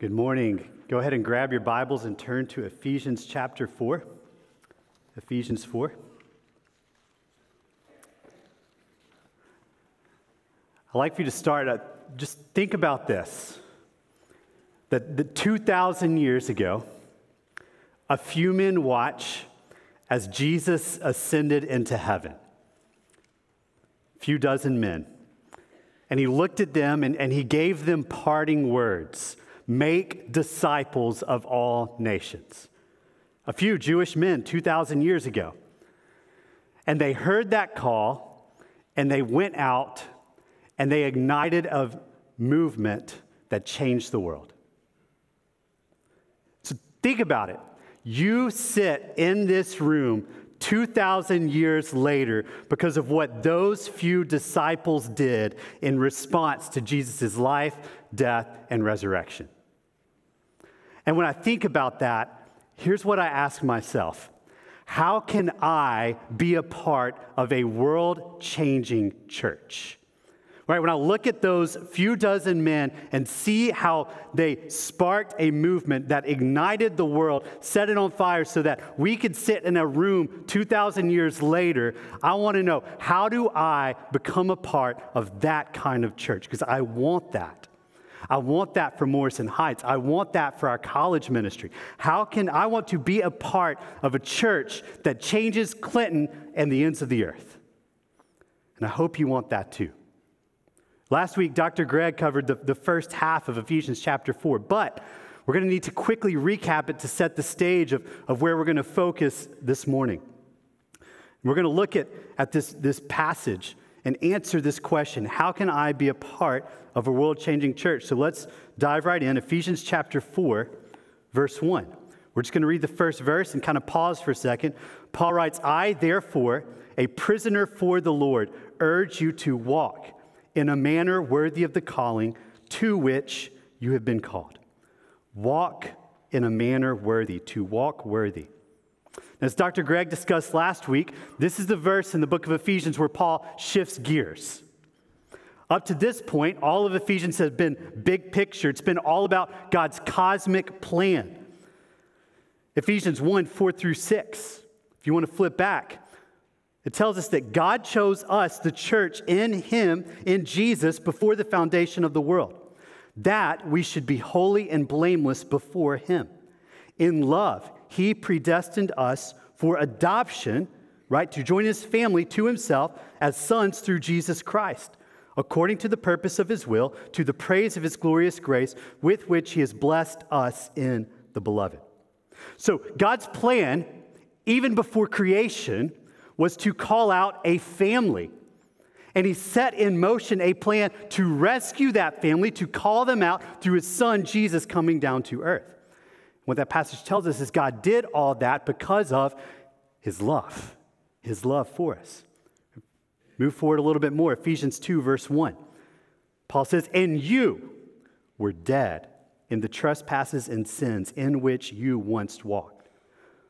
Good morning. Go ahead and grab your Bibles and turn to Ephesians chapter 4. Ephesians 4. I'd like for you to start, uh, just think about this. That, that 2,000 years ago, a few men watch as Jesus ascended into heaven. A few dozen men. And he looked at them and, and he gave them parting words make disciples of all nations. A few Jewish men 2,000 years ago. And they heard that call and they went out and they ignited a movement that changed the world. So think about it. You sit in this room 2,000 years later because of what those few disciples did in response to Jesus' life, death, and resurrection. And when I think about that, here's what I ask myself How can I be a part of a world changing church? Right, when I look at those few dozen men and see how they sparked a movement that ignited the world, set it on fire so that we could sit in a room 2,000 years later, I want to know how do I become a part of that kind of church? Because I want that. I want that for Morrison Heights. I want that for our college ministry. How can I want to be a part of a church that changes Clinton and the ends of the earth? And I hope you want that too. Last week, Dr. Greg covered the, the first half of Ephesians chapter 4, but we're going to need to quickly recap it to set the stage of, of where we're going to focus this morning. We're going to look at, at this, this passage and answer this question How can I be a part of a world changing church? So let's dive right in. Ephesians chapter 4, verse 1. We're just going to read the first verse and kind of pause for a second. Paul writes, I, therefore, a prisoner for the Lord, urge you to walk in a manner worthy of the calling to which you have been called. Walk in a manner worthy, to walk worthy. As Dr. Greg discussed last week, this is the verse in the book of Ephesians where Paul shifts gears. Up to this point, all of Ephesians has been big picture. It's been all about God's cosmic plan. Ephesians 1 4 through 6. If you want to flip back, it tells us that God chose us, the church, in Him, in Jesus, before the foundation of the world, that we should be holy and blameless before Him. In love, He predestined us for adoption, right, to join His family to Himself as sons through Jesus Christ, according to the purpose of His will, to the praise of His glorious grace, with which He has blessed us in the beloved. So, God's plan, even before creation, was to call out a family. And he set in motion a plan to rescue that family, to call them out through his son Jesus coming down to earth. What that passage tells us is God did all that because of his love, his love for us. Move forward a little bit more. Ephesians 2, verse 1. Paul says, And you were dead in the trespasses and sins in which you once walked.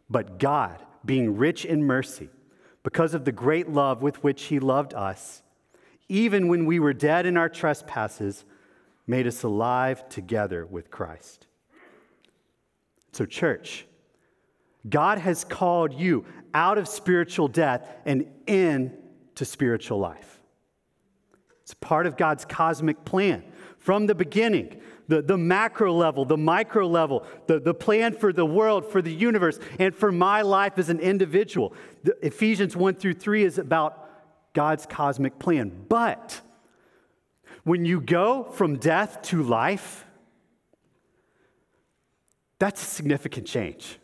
But God, being rich in mercy, because of the great love with which he loved us, even when we were dead in our trespasses, made us alive together with Christ. So, church, God has called you out of spiritual death and into spiritual life. It's part of God's cosmic plan from the beginning the, the macro level, the micro level, the, the plan for the world, for the universe, and for my life as an individual. The, Ephesians 1 through 3 is about God's cosmic plan. But when you go from death to life, that's a significant change.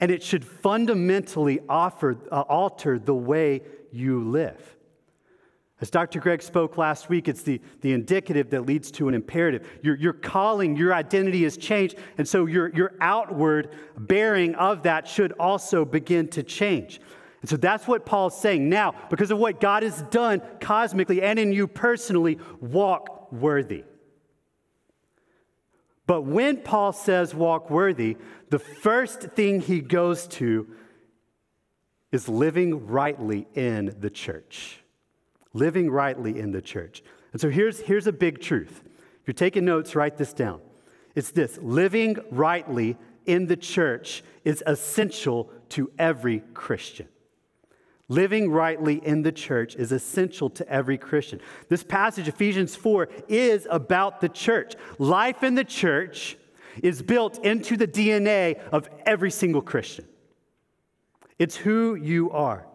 And it should fundamentally offer, uh, alter the way you live. As Dr. Greg spoke last week, it's the, the indicative that leads to an imperative. Your, your calling, your identity has changed, and so your, your outward bearing of that should also begin to change. And so that's what Paul's saying. Now, because of what God has done cosmically and in you personally, walk worthy. But when Paul says walk worthy, the first thing he goes to is living rightly in the church living rightly in the church. And so here's, here's a big truth. If you're taking notes, write this down. It's this living rightly in the church is essential to every Christian. Living rightly in the church is essential to every Christian. This passage, Ephesians 4, is about the church. Life in the church is built into the DNA of every single Christian. It's who you are.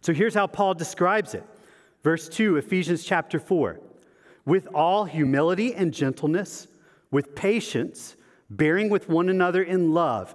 So here's how Paul describes it. Verse 2, Ephesians chapter 4. With all humility and gentleness, with patience, bearing with one another in love,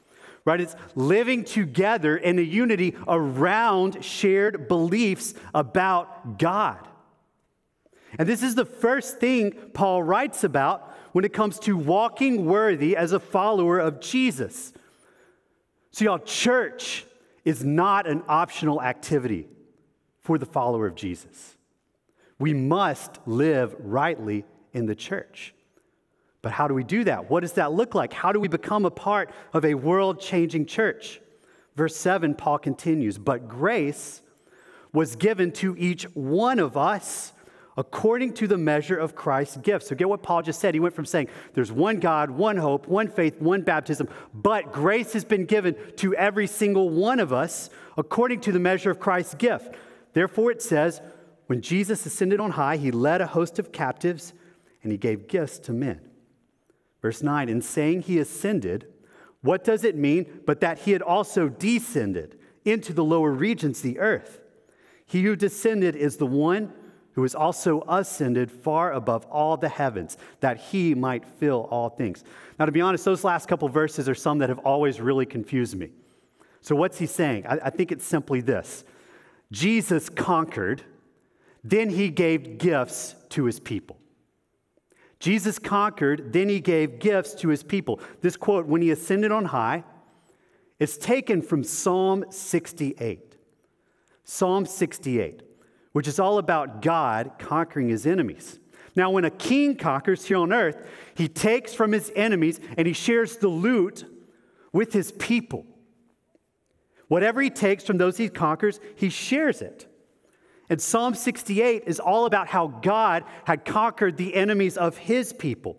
right? It's living together in a unity around shared beliefs about God. And this is the first thing Paul writes about when it comes to walking worthy as a follower of Jesus. So, y'all, church is not an optional activity for the follower of Jesus. We must live rightly in the church. But how do we do that? What does that look like? How do we become a part of a world changing church? Verse 7, Paul continues, but grace was given to each one of us according to the measure of Christ's gift. So, get what Paul just said. He went from saying there's one God, one hope, one faith, one baptism, but grace has been given to every single one of us according to the measure of Christ's gift. Therefore, it says, when Jesus ascended on high, he led a host of captives and he gave gifts to men. Verse 9, in saying he ascended, what does it mean but that he had also descended into the lower regions, the earth? He who descended is the one who is also ascended far above all the heavens, that he might fill all things. Now, to be honest, those last couple verses are some that have always really confused me. So, what's he saying? I, I think it's simply this Jesus conquered, then he gave gifts to his people. Jesus conquered, then he gave gifts to his people. This quote, when he ascended on high, is taken from Psalm 68. Psalm 68, which is all about God conquering his enemies. Now, when a king conquers here on earth, he takes from his enemies and he shares the loot with his people. Whatever he takes from those he conquers, he shares it. And Psalm 68 is all about how God had conquered the enemies of his people.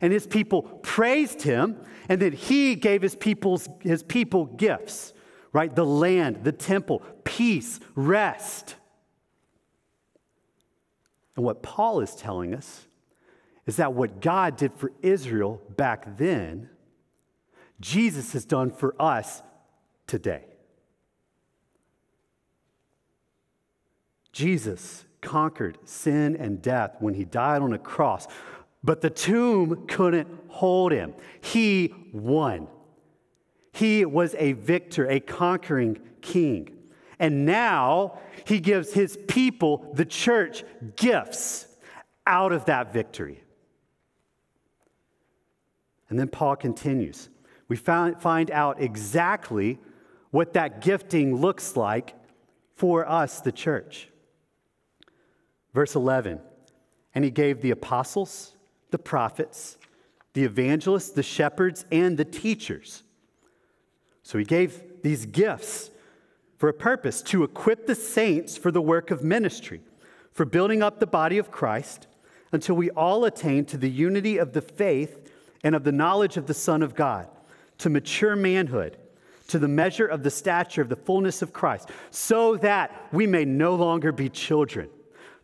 And his people praised him, and then he gave his, people's, his people gifts, right? The land, the temple, peace, rest. And what Paul is telling us is that what God did for Israel back then, Jesus has done for us today. Jesus conquered sin and death when he died on a cross, but the tomb couldn't hold him. He won. He was a victor, a conquering king. And now he gives his people, the church, gifts out of that victory. And then Paul continues. We found, find out exactly what that gifting looks like for us, the church. Verse 11 And he gave the apostles, the prophets, the evangelists, the shepherds, and the teachers. So he gave these gifts for a purpose to equip the saints for the work of ministry, for building up the body of Christ until we all attain to the unity of the faith and of the knowledge of the Son of God, to mature manhood, to the measure of the stature of the fullness of Christ, so that we may no longer be children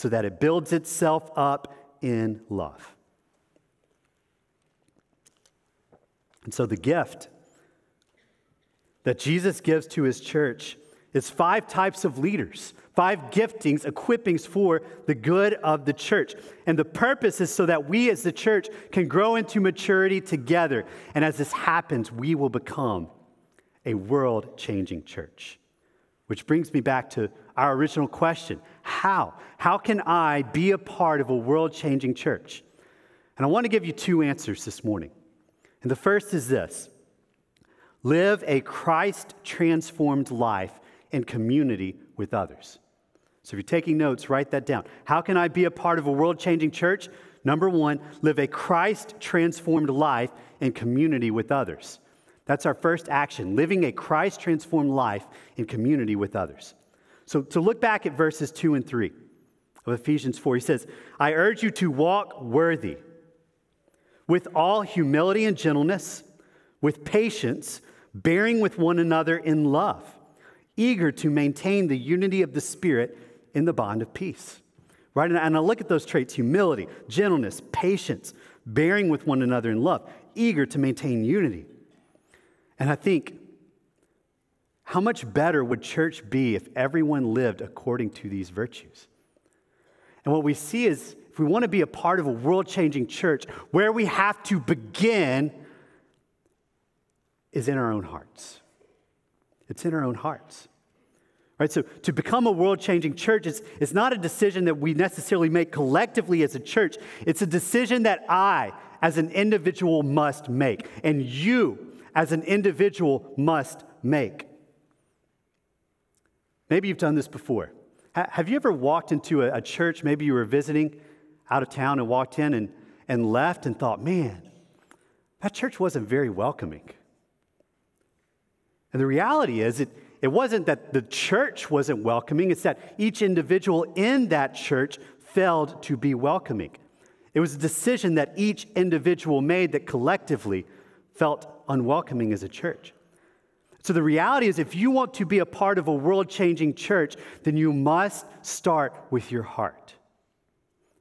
so that it builds itself up in love. And so the gift that Jesus gives to his church is five types of leaders, five giftings, equippings for the good of the church. And the purpose is so that we as the church can grow into maturity together. And as this happens, we will become a world changing church. Which brings me back to our original question How? How can I be a part of a world changing church? And I want to give you two answers this morning. And the first is this live a Christ transformed life in community with others. So if you're taking notes, write that down. How can I be a part of a world changing church? Number one, live a Christ transformed life in community with others. That's our first action, living a Christ transformed life in community with others. So, to look back at verses 2 and 3 of Ephesians 4, he says, I urge you to walk worthy with all humility and gentleness, with patience, bearing with one another in love, eager to maintain the unity of the Spirit in the bond of peace. Right? And I look at those traits humility, gentleness, patience, bearing with one another in love, eager to maintain unity. And I think, how much better would church be if everyone lived according to these virtues? And what we see is if we want to be a part of a world changing church, where we have to begin is in our own hearts. It's in our own hearts. Right? So to become a world changing church is, is not a decision that we necessarily make collectively as a church. It's a decision that I, as an individual, must make. And you, as an individual must make. Maybe you've done this before. Have you ever walked into a, church, maybe you were visiting out of town and walked in and, and left and thought, man, that church wasn't very welcoming? And the reality is, it, it wasn't that the church wasn't welcoming, it's that each individual in that church failed to be welcoming. It was a decision that each individual made that collectively felt unwelcoming as a church. So the reality is, if you want to be a part of a world changing church, then you must start with your heart.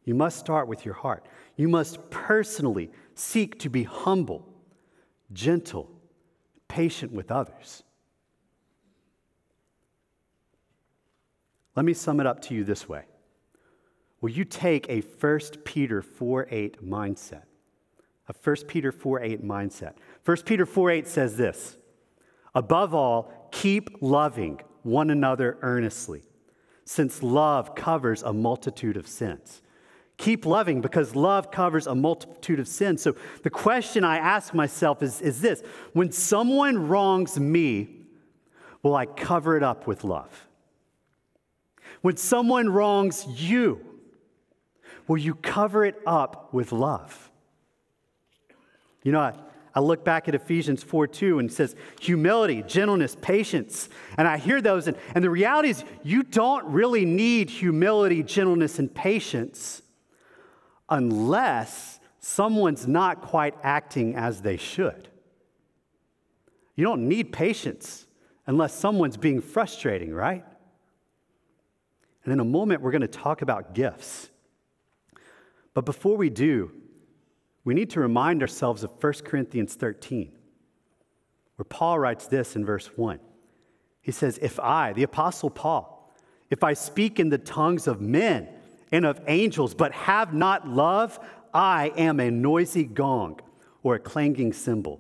You must start with your heart. You must personally seek to be humble, gentle, patient with others. Let me sum it up to you this way Will you take a 1 Peter 4 8 mindset? A 1 Peter 4 8 mindset. 1 Peter 4 8 says this Above all, keep loving one another earnestly, since love covers a multitude of sins. Keep loving because love covers a multitude of sins. So the question I ask myself is, is this When someone wrongs me, will I cover it up with love? When someone wrongs you, will you cover it up with love? You know, I look back at Ephesians 4 2 and it says humility, gentleness, patience. And I hear those, and, and the reality is you don't really need humility, gentleness, and patience unless someone's not quite acting as they should. You don't need patience unless someone's being frustrating, right? And in a moment, we're going to talk about gifts. But before we do, we need to remind ourselves of 1 Corinthians 13, where Paul writes this in verse 1. He says, If I, the Apostle Paul, if I speak in the tongues of men and of angels, but have not love, I am a noisy gong or a clanging cymbal.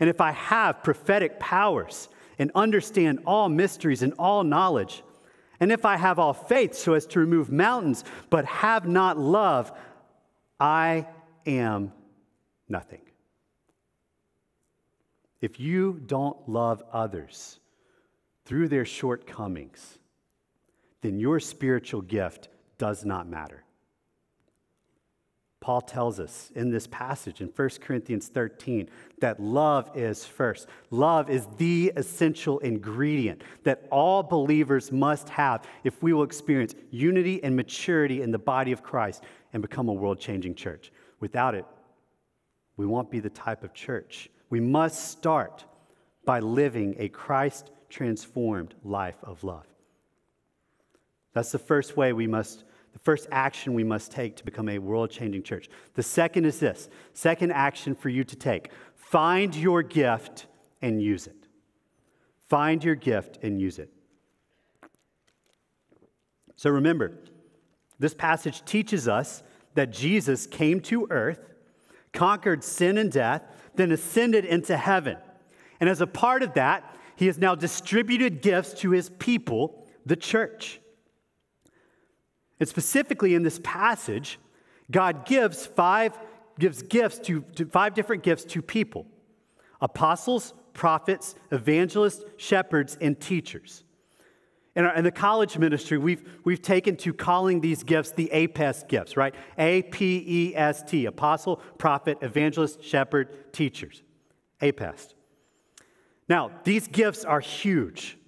And if I have prophetic powers and understand all mysteries and all knowledge, and if I have all faith so as to remove mountains, but have not love, I am nothing. If you don't love others through their shortcomings, then your spiritual gift does not matter. Paul tells us in this passage in 1 Corinthians 13 that love is first. Love is the essential ingredient that all believers must have if we will experience unity and maturity in the body of Christ and become a world changing church. Without it, we won't be the type of church. We must start by living a Christ transformed life of love. That's the first way we must, the first action we must take to become a world changing church. The second is this second action for you to take find your gift and use it. Find your gift and use it. So remember, this passage teaches us that Jesus came to earth, conquered sin and death, then ascended into heaven. And as a part of that, he has now distributed gifts to his people, the church. And specifically in this passage, God gives five gives gifts to, to five different gifts to people apostles, prophets, evangelists, shepherds, and teachers. In, our, in, the college ministry, we've, we've taken to calling these gifts the APEST gifts, right? A P E S T, apostle, prophet, evangelist, shepherd, teachers. APEST. Now, these gifts are huge.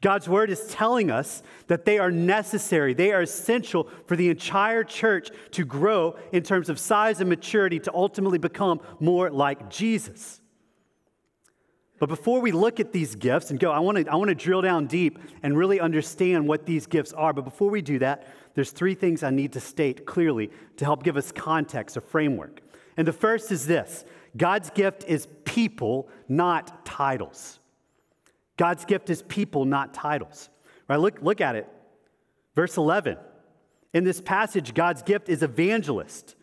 God's word is telling us that they are necessary, they are essential for the entire church to grow in terms of size and maturity to ultimately become more like Jesus. But before we look at these gifts and go, I want to I want to drill down deep and really understand what these gifts are. But before we do that, there's three things I need to state clearly to help give us context, a framework. And the first is this God's gift is people, not titles. God's gift is people, not titles. Right? Look, look at it. Verse 11. In this passage, God's gift is evangelist,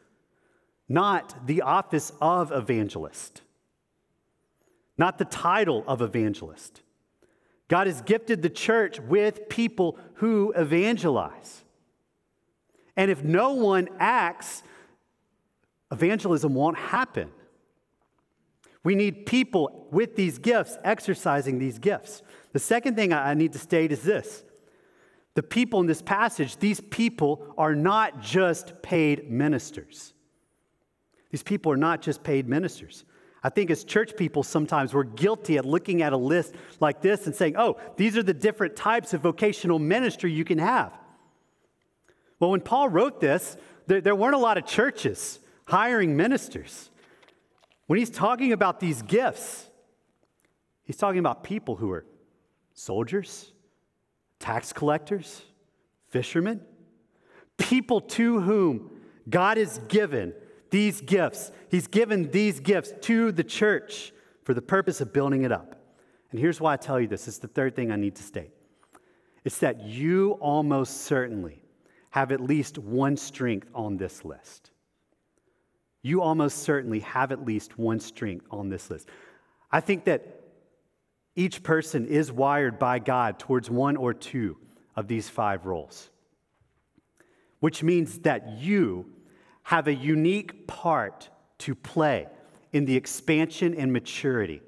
not the office of evangelist not the title of evangelist. God has gifted the church with people who evangelize. And if no one acts, evangelism won't happen. We need people with these gifts exercising these gifts. The second thing I need to state is this the people in this passage, these people are not just paid ministers. These people are not just paid ministers. I think as church people, sometimes we're guilty at looking at a list like this and saying, oh, these are the different types of vocational ministry you can have. Well, when Paul wrote this, there, there weren't a lot of churches hiring ministers. When he's talking about these gifts, he's talking about people who are soldiers, tax collectors, fishermen, people to whom God has given these gifts. He's given these gifts to the church for the purpose of building it up. And here's why I tell you this. It's the third thing I need to state. It's that you almost certainly have at least one strength on this list. You almost certainly have at least one strength on this list. I think that each person is wired by God towards one or two of these five roles, which means that you have a unique part to play in the expansion and maturity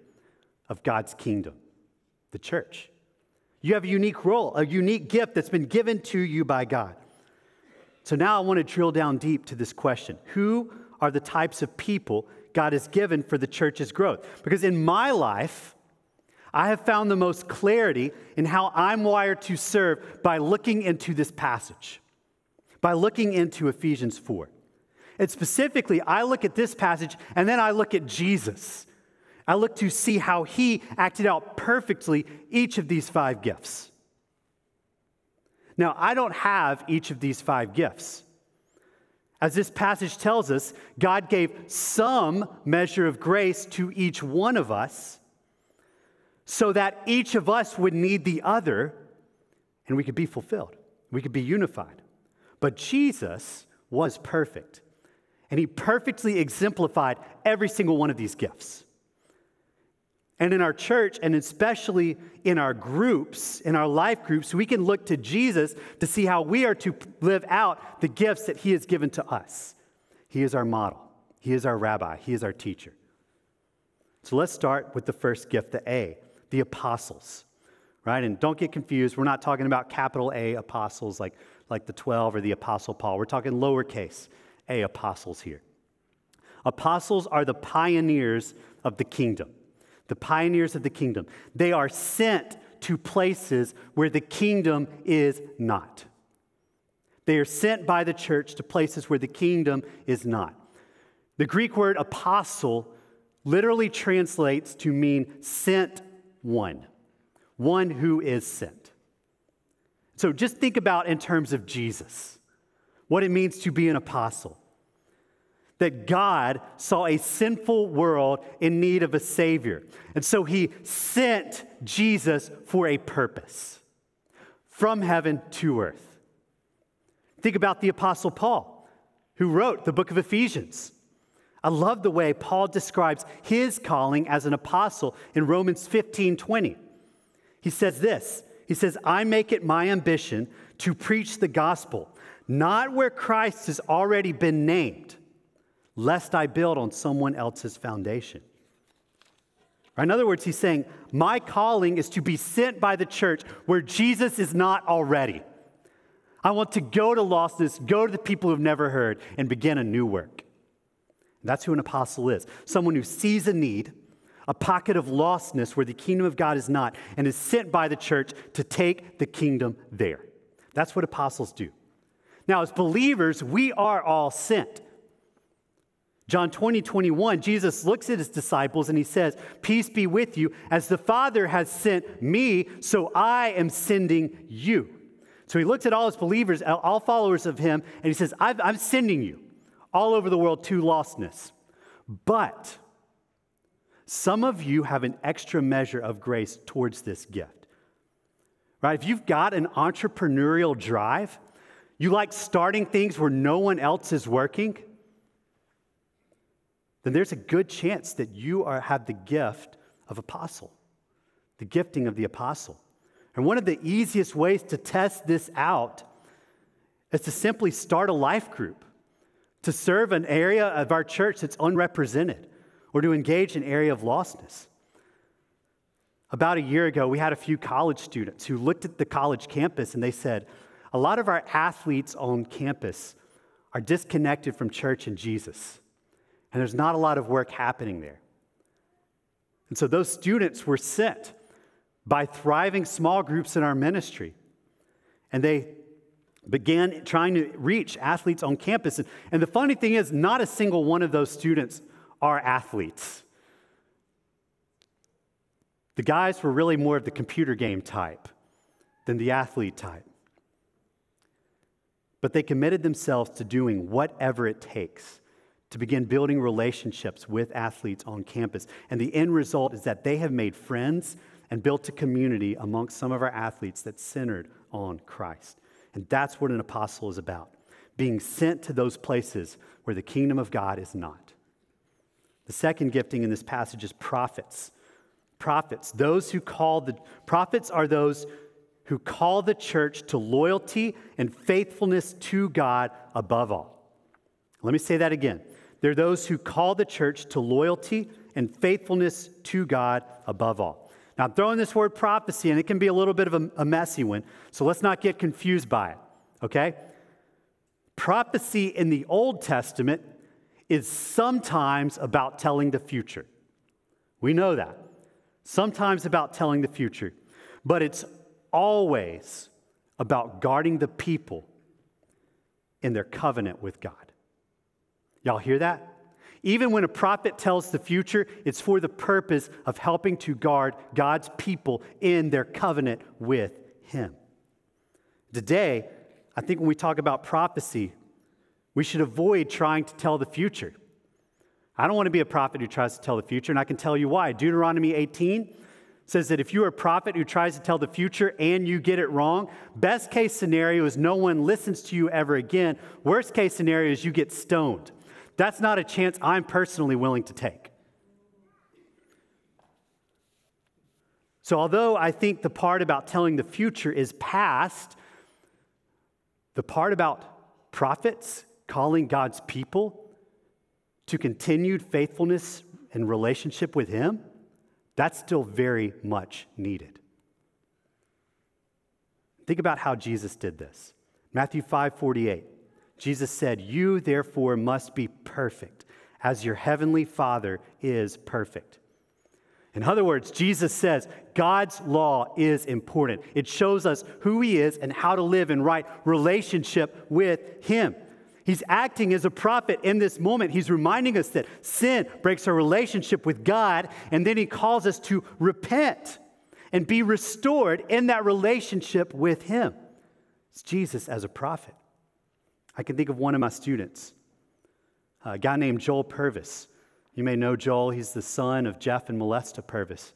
of God's kingdom, the church. You have a unique role, a unique gift that's been given to you by God. So now I want to drill down deep to this question Who are the types of people God has given for the church's growth? Because in my life, I have found the most clarity in how I'm wired to serve by looking into this passage, by looking into Ephesians 4. And specifically, I look at this passage and then I look at Jesus. I look to see how he acted out perfectly each of these five gifts. Now, I don't have each of these five gifts. As this passage tells us, God gave some measure of grace to each one of us so that each of us would need the other and we could be fulfilled. We could be unified. But Jesus was perfect. And he perfectly exemplified every single one of these gifts. And in our church, and especially in our groups, in our life groups, we can look to Jesus to see how we are to live out the gifts that he has given to us. He is our model, he is our rabbi, he is our teacher. So let's start with the first gift, the A, the apostles. Right? And don't get confused. We're not talking about capital A apostles like, like the 12 or the apostle Paul. We're talking lowercase a apostles here. Apostles are the pioneers of the kingdom, the pioneers of the kingdom. They are sent to places where the kingdom is not. They are sent by the church to places where the kingdom is not. The Greek word apostle literally translates to mean sent one, one who is sent. So just think about in terms of Jesus what it means to be an apostle. that God saw a sinful world in need of a Savior. And so he sent Jesus for a purpose from heaven to earth. Think about the Apostle Paul, who wrote the book of Ephesians. I love the way Paul describes his calling as an apostle in Romans 15 20. He says this He says, I make it my ambition to preach the gospel, not where Christ has already been named lest I build on someone else's foundation. In other words, he's saying, My calling is to be sent by the church where Jesus is not already. I want to go to lostness, go to the people who've never heard, and begin a new work. And that's who an apostle is someone who sees a need, a pocket of lostness where the kingdom of God is not, and is sent by the church to take the kingdom there. That's what apostles do. Now, as believers, we are all sent. John 20, 21, Jesus looks at his disciples and he says, Peace be with you. As the Father has sent me, so I am sending you. So he looks at all his believers, all followers of him, and he says, I'm sending you all over the world to lostness. But some of you have an extra measure of grace towards this gift. Right? If you've got an entrepreneurial drive, you like starting things where no one else is working then there's a good chance that you are, have the gift of apostle, the gifting of the apostle. And one of the easiest ways to test this out is to simply start a life group, to serve an area of our church that's unrepresented, or to engage an area of lostness. About a year ago, we had a few college students who looked at the college campus and they said, A lot of our athletes on campus are disconnected from church and Jesus and there's not a lot of work happening there. And so those students were sent by thriving small groups in our ministry. And they began trying to reach athletes on campus. And, the funny thing is, not a single one of those students are athletes. The guys were really more of the computer game type than the athlete type. But they committed themselves to doing whatever it takes to begin building relationships with athletes on campus. And the end result is that they have made friends and built a community amongst some of our athletes that's centered on Christ. And that's what an apostle is about being sent to those places where the kingdom of God is not. The second gifting in this passage is prophets. Prophets, those who call the prophets are those who call the church to loyalty and faithfulness to God above all. Let me say that again. They're those who call the church to loyalty and faithfulness to God above all. Now, I'm throwing this word prophecy, and it can be a little bit of a, a messy one, so let's not get confused by it, okay? Prophecy in the Old Testament is sometimes about telling the future. We know that. Sometimes about telling the future, but it's always about guarding the people in their covenant with God. Y'all hear that? Even when a prophet tells the future, it's for the purpose of helping to guard God's people in their covenant with Him. Today, I think when we talk about prophecy, we should avoid trying to tell the future. I don't want to be a prophet who tries to tell the future, and I can tell you why. Deuteronomy 18 says that if you're a prophet who tries to tell the future and you get it wrong, best case scenario is no one listens to you ever again. Worst case scenario is you get stoned. That's not a chance I'm personally willing to take. So, although I think the part about telling the future is past, the part about prophets calling God's people to continued faithfulness and relationship with Him, that's still very much needed. Think about how Jesus did this. Matthew 5 48. Jesus said, You therefore must be perfect, as your heavenly Father is perfect. In other words, Jesus says God's law is important. It shows us who He is and how to live in right relationship with Him. He's acting as a prophet in this moment. He's reminding us that sin breaks our relationship with God, and then He calls us to repent and be restored in that relationship with Him. It's Jesus as a prophet. I can think of one of my students. a guy named Joel Purvis. You may know Joel, he's the son of Jeff and Molesta Purvis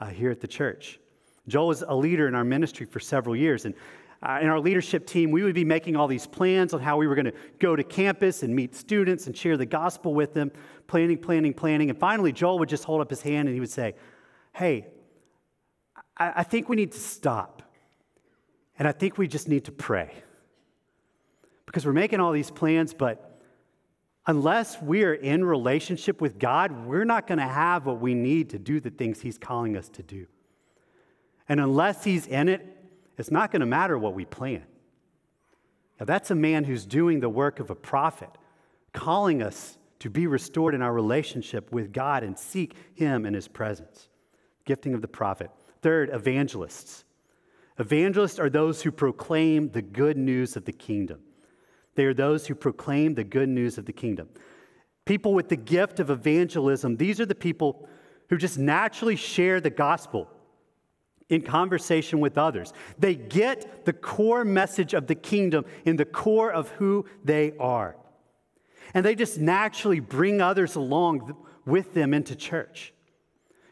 uh, here at the church. Joel was a leader in our ministry for several years, and uh, in our leadership team, we would be making all these plans on how we were going to go to campus and meet students and share the gospel with them, planning, planning, planning. And finally, Joel would just hold up his hand and he would say, Hey, I, I think we need to stop. And I think we just need to pray. Because we're making all these plans, but unless we are in relationship with God, we're not going to have what we need to do the things He's calling us to do. And unless He's in it, it's not going to matter what we plan. Now, that's a man who's doing the work of a prophet, calling us to be restored in our relationship with God and seek Him in His presence. Gifting of the prophet. Third, evangelists. Evangelists are those who proclaim the good news of the kingdom. They are those who proclaim the good news of the kingdom. People with the gift of evangelism, these are the people who just naturally share the gospel in conversation with others. They get the core message of the kingdom in the core of who they are. And they just naturally bring others along with them into church.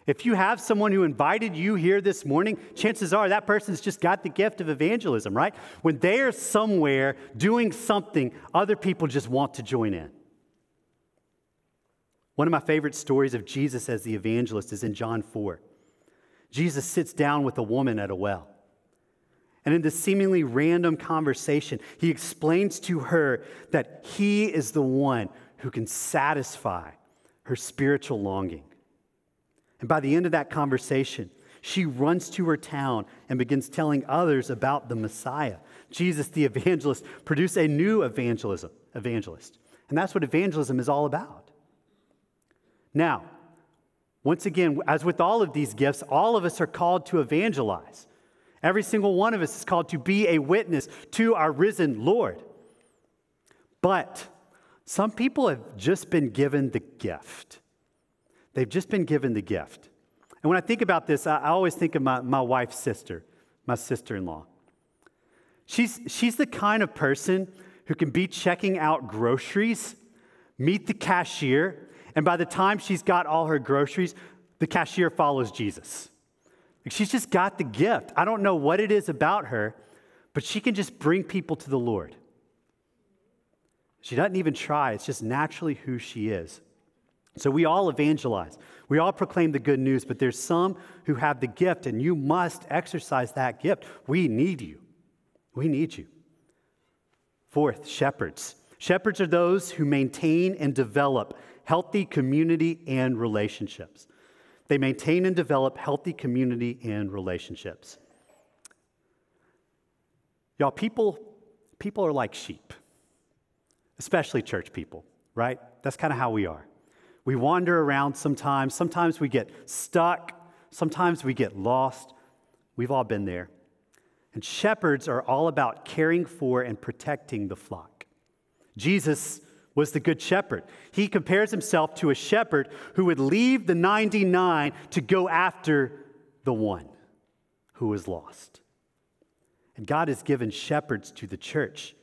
If you have someone who invited you here this morning, chances are that person's just got the gift of evangelism, right? When they are somewhere doing something, other people just want to join in. One of my favorite stories of Jesus as the evangelist is in John 4. Jesus sits down with a woman at a well. And in this seemingly random conversation, he explains to her that he is the one who can satisfy her spiritual longing. And by the end of that conversation, she runs to her town and begins telling others about the Messiah. Jesus, the evangelist, produced a new evangelism, evangelist. And that's what evangelism is all about. Now, once again, as with all of these gifts, all of us are called to evangelize. Every single one of us is called to be a witness to our risen Lord. But some people have just been given the gift. They've just been given the gift. And when I think about this, I, always think of my, my wife's sister, my sister in law. She's, she's the kind of person who can be checking out groceries, meet the cashier, and by the time she's got all her groceries, the cashier follows Jesus. Like she's just got the gift. I don't know what it is about her, but she can just bring people to the Lord. She doesn't even try, it's just naturally who she is. So we all evangelize. We all proclaim the good news, but there's some who have the gift, and you must exercise that gift. We need you. We need you. Fourth, shepherds. Shepherds are those who maintain and develop healthy community and relationships. They maintain and develop healthy community and relationships. Y'all, people, people are like sheep, especially church people, right? That's kind of how we are. We wander around sometimes. Sometimes we get stuck. Sometimes we get lost. We've all been there. And shepherds are all about caring for and protecting the flock. Jesus was the good shepherd. He compares himself to a shepherd who would leave the 99 to go after the one who was lost. And God has given shepherds to the church.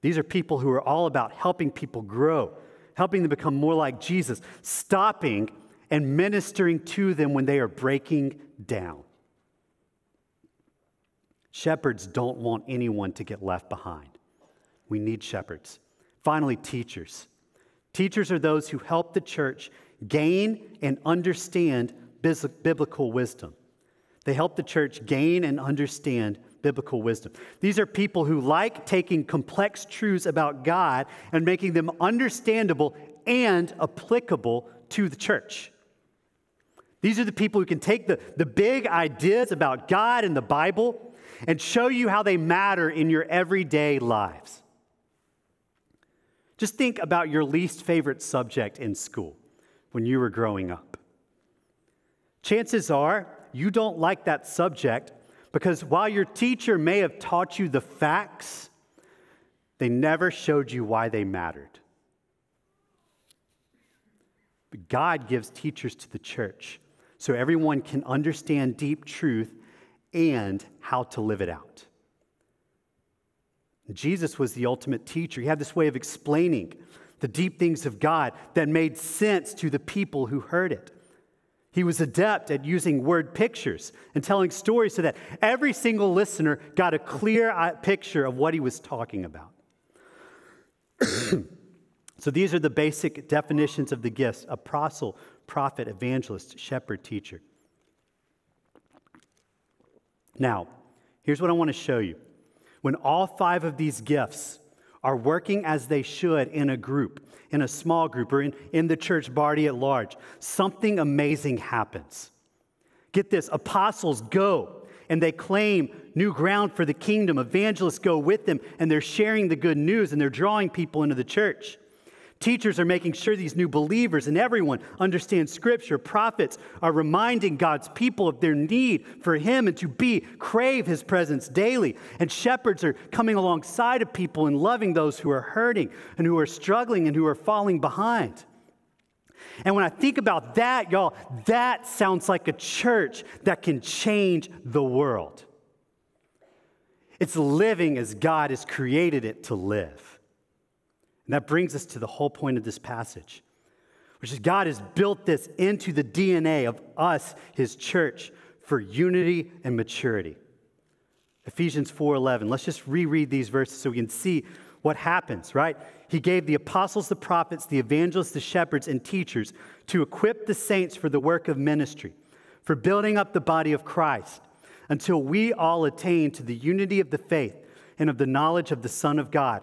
These are people who are all about helping people grow, helping them become more like Jesus, stopping and ministering to them when they are breaking down. Shepherds don't want anyone to get left behind. We need shepherds. Finally, teachers. Teachers are those who help the church gain and understand biblical wisdom. They help the church gain and understand biblical wisdom. These are people who like taking complex truths about God and making them understandable and applicable to the church. These are the people who can take the, the big ideas about God and the Bible and show you how they matter in your everyday lives. Just think about your least favorite subject in school when you were growing up. Chances are you don't like that subject because while your teacher may have taught you the facts, they never showed you why they mattered. But God gives teachers to the church so everyone can understand deep truth and how to live it out. Jesus was the ultimate teacher. He had this way of explaining the deep things of God that made sense to the people who heard it. He was adept at using word pictures and telling stories so that every single listener got a clear uh, picture of what he was talking about. so these are the basic definitions of the gifts apostle, prophet, evangelist, shepherd, teacher. Now, here's what I want to show you. When all five of these gifts are working as they should in a group, in a small group, or in, in the church body at large, something amazing happens. Get this apostles go and they claim new ground for the kingdom. Evangelists go with them and they're sharing the good news and they're drawing people into the church. Teachers are making sure these new believers and everyone understand Scripture. Prophets are reminding God's people of their need for Him and to be, crave His presence daily. And shepherds are coming alongside of people and loving those who are hurting and who are struggling and who are falling behind. And when I think about that, y'all, that sounds like a church that can change the world. It's living as God has created it to live. And that brings us to the whole point of this passage, which is God has built this into the DNA of us, his church, for unity and maturity. Ephesians 4:11. Let's just reread these verses so we can see what happens, right? He gave the apostles, the prophets, the evangelists, the shepherds, and teachers to equip the saints for the work of ministry, for building up the body of Christ, until we all attain to the unity of the faith and of the knowledge of the Son of God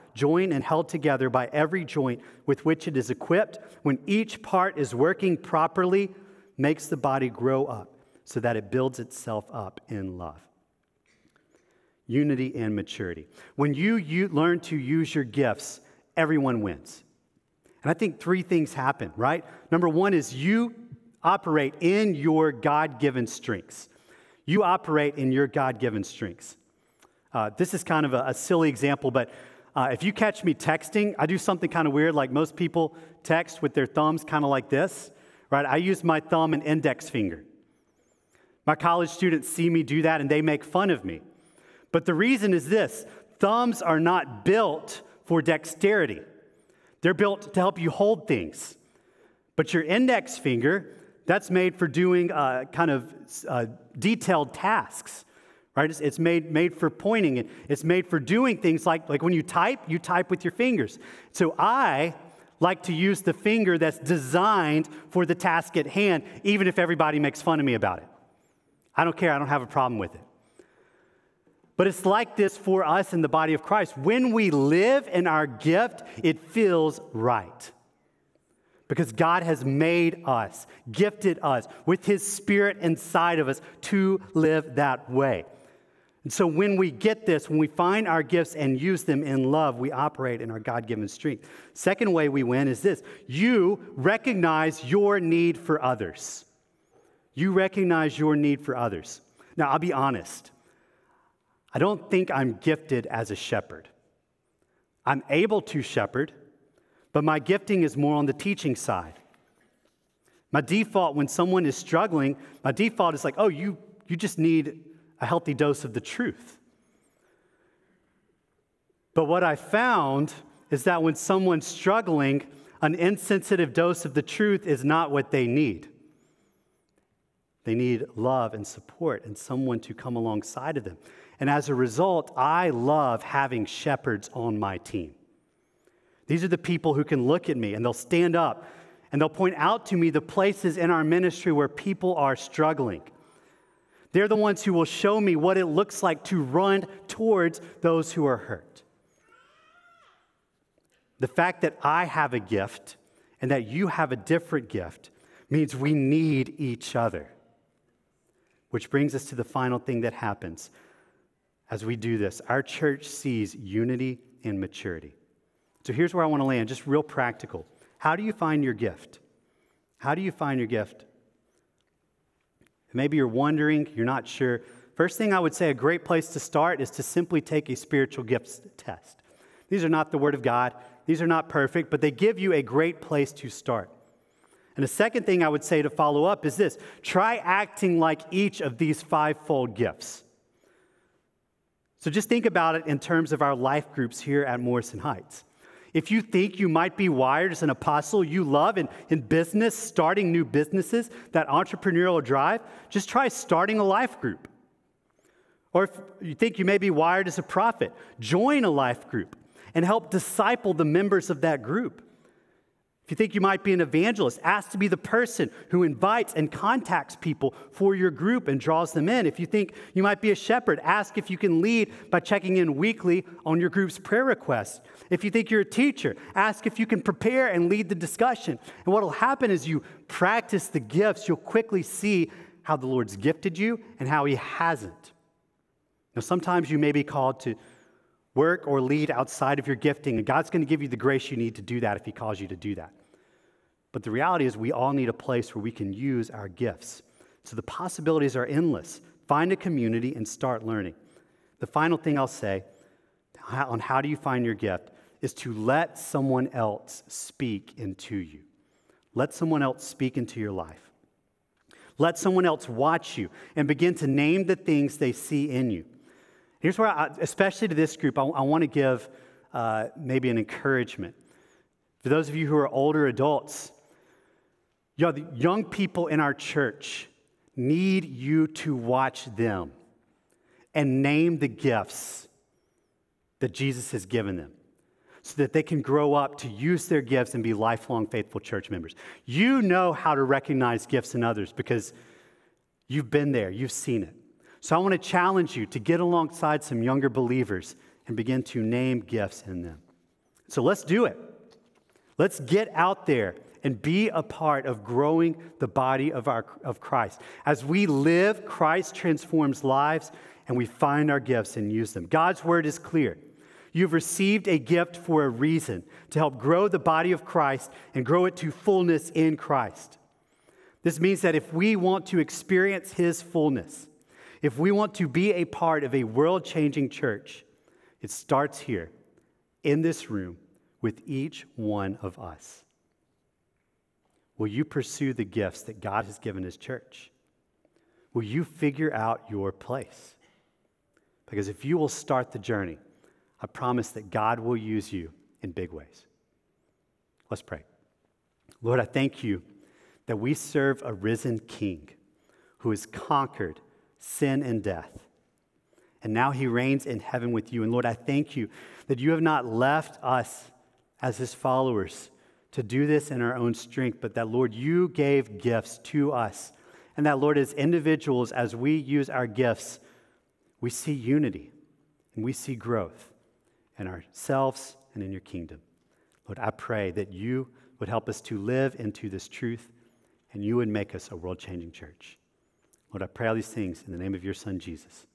joined and held together by every joint with which it is equipped, when each part is working properly, makes the body grow up so that it builds itself up in love. Unity and maturity. When you, you learn to use your gifts, everyone wins. And I think three things happen, right? Number one is you operate in your God given strengths. You operate in your God given strengths. Uh, this is kind of a, a silly example, but uh, if you catch me texting, I do something kind of weird, like most people text with their thumbs kind of like this, right? I use my thumb and index finger. My college students see me do that and they make fun of me. But the reason is this thumbs are not built for dexterity, they're built to help you hold things. But your index finger, that's made for doing uh, kind of uh, detailed tasks right? It's, it's, made, made for pointing it's made for doing things like, like when you type, you type with your fingers. So I like to use the finger that's designed for the task at hand, even if everybody makes fun of me about it. I don't care, I don't have a problem with it. But it's like this for us in the body of Christ. When we live in our gift, it feels right. Because God has made us, gifted us with His Spirit inside of us to live that way. And so when we get this, when we find our gifts and use them in love, we operate in our God given strength. Second way we win is this you recognize your need for others. You recognize your need for others. Now, I'll be honest. I don't think I'm gifted as a shepherd. I'm able to shepherd, but my gifting is more on the teaching side. My default, when someone is struggling, my default is like, oh, you, you just need a healthy dose of the truth. But what I found is that when someone's struggling, an insensitive dose of the truth is not what they need. They need love and support and someone to come alongside of them. And as a result, I love having shepherds on my team. These are the people who can look at me and they'll stand up and they'll point out to me the places in our ministry where people are struggling. They're the ones who will show me what it looks like to run towards those who are hurt. The fact that I have a gift and that you have a different gift means we need each other. Which brings us to the final thing that happens as we do this. Our church sees unity and maturity. So here's where I want to land, just real practical. How do you find your gift? How do you find your gift? Maybe you're wondering, you're not sure. First thing I would say, a great place to start is to simply take a spiritual gifts test. These are not the Word of God, these are not perfect, but they give you a great place to start. And the second thing I would say to follow up is this try acting like each of these fivefold gifts. So just think about it in terms of our life groups here at Morrison Heights. If you think you might be wired as an apostle you love in, in business, starting new businesses, that entrepreneurial drive, just try starting a life group. Or if you think you may be wired as a prophet, join a life group and help disciple the members of that group. If you think you might be an evangelist, ask to be the person who invites and contacts people for your group and draws them in. If you think you might be a shepherd, ask if you can lead by checking in weekly on your group's prayer requests. If you think you're a teacher, ask if you can prepare and lead the discussion. And what will happen is you practice the gifts, you'll quickly see how the Lord's gifted you and how He hasn't. Now, sometimes you may be called to work or lead outside of your gifting, and God's going to give you the grace you need to do that if He calls you to do that. But the reality is, we all need a place where we can use our gifts. So the possibilities are endless. Find a community and start learning. The final thing I'll say on how do you find your gift is to let someone else speak into you. Let someone else speak into your life. Let someone else watch you and begin to name the things they see in you. Here's where, I, especially to this group, I, I want to give uh, maybe an encouragement. For those of you who are older adults, know, the young people in our church need you to watch them and name the gifts that Jesus has given them so that they can grow up to use their gifts and be lifelong faithful church members. You know how to recognize gifts in others because you've been there, you've seen it. So I want to challenge you to get alongside some younger believers and begin to name gifts in them. So let's do it. Let's get out there and be a part of growing the body of, our, of Christ. As we live, Christ transforms lives and we find our gifts and use them. God's word is clear. You've received a gift for a reason to help grow the body of Christ and grow it to fullness in Christ. This means that if we want to experience his fullness, if we want to be a part of a world changing church, it starts here in this room with each one of us. Will you pursue the gifts that God has given His church? Will you figure out your place? Because if you will start the journey, I promise that God will use you in big ways. Let's pray. Lord, I thank you that we serve a risen King who has conquered sin, and death. And now he reigns in heaven with you. And Lord, I thank you that you have not left us as his followers to do this in our own strength, but that, Lord, you gave gifts to us. And that, Lord, as individuals, as we use our gifts, we see unity and we see growth in ourselves and in your kingdom. Lord, I pray that you would help us to live into this truth and you would make us a world changing church. Lord, I pray all these things in the name of your Son, Jesus.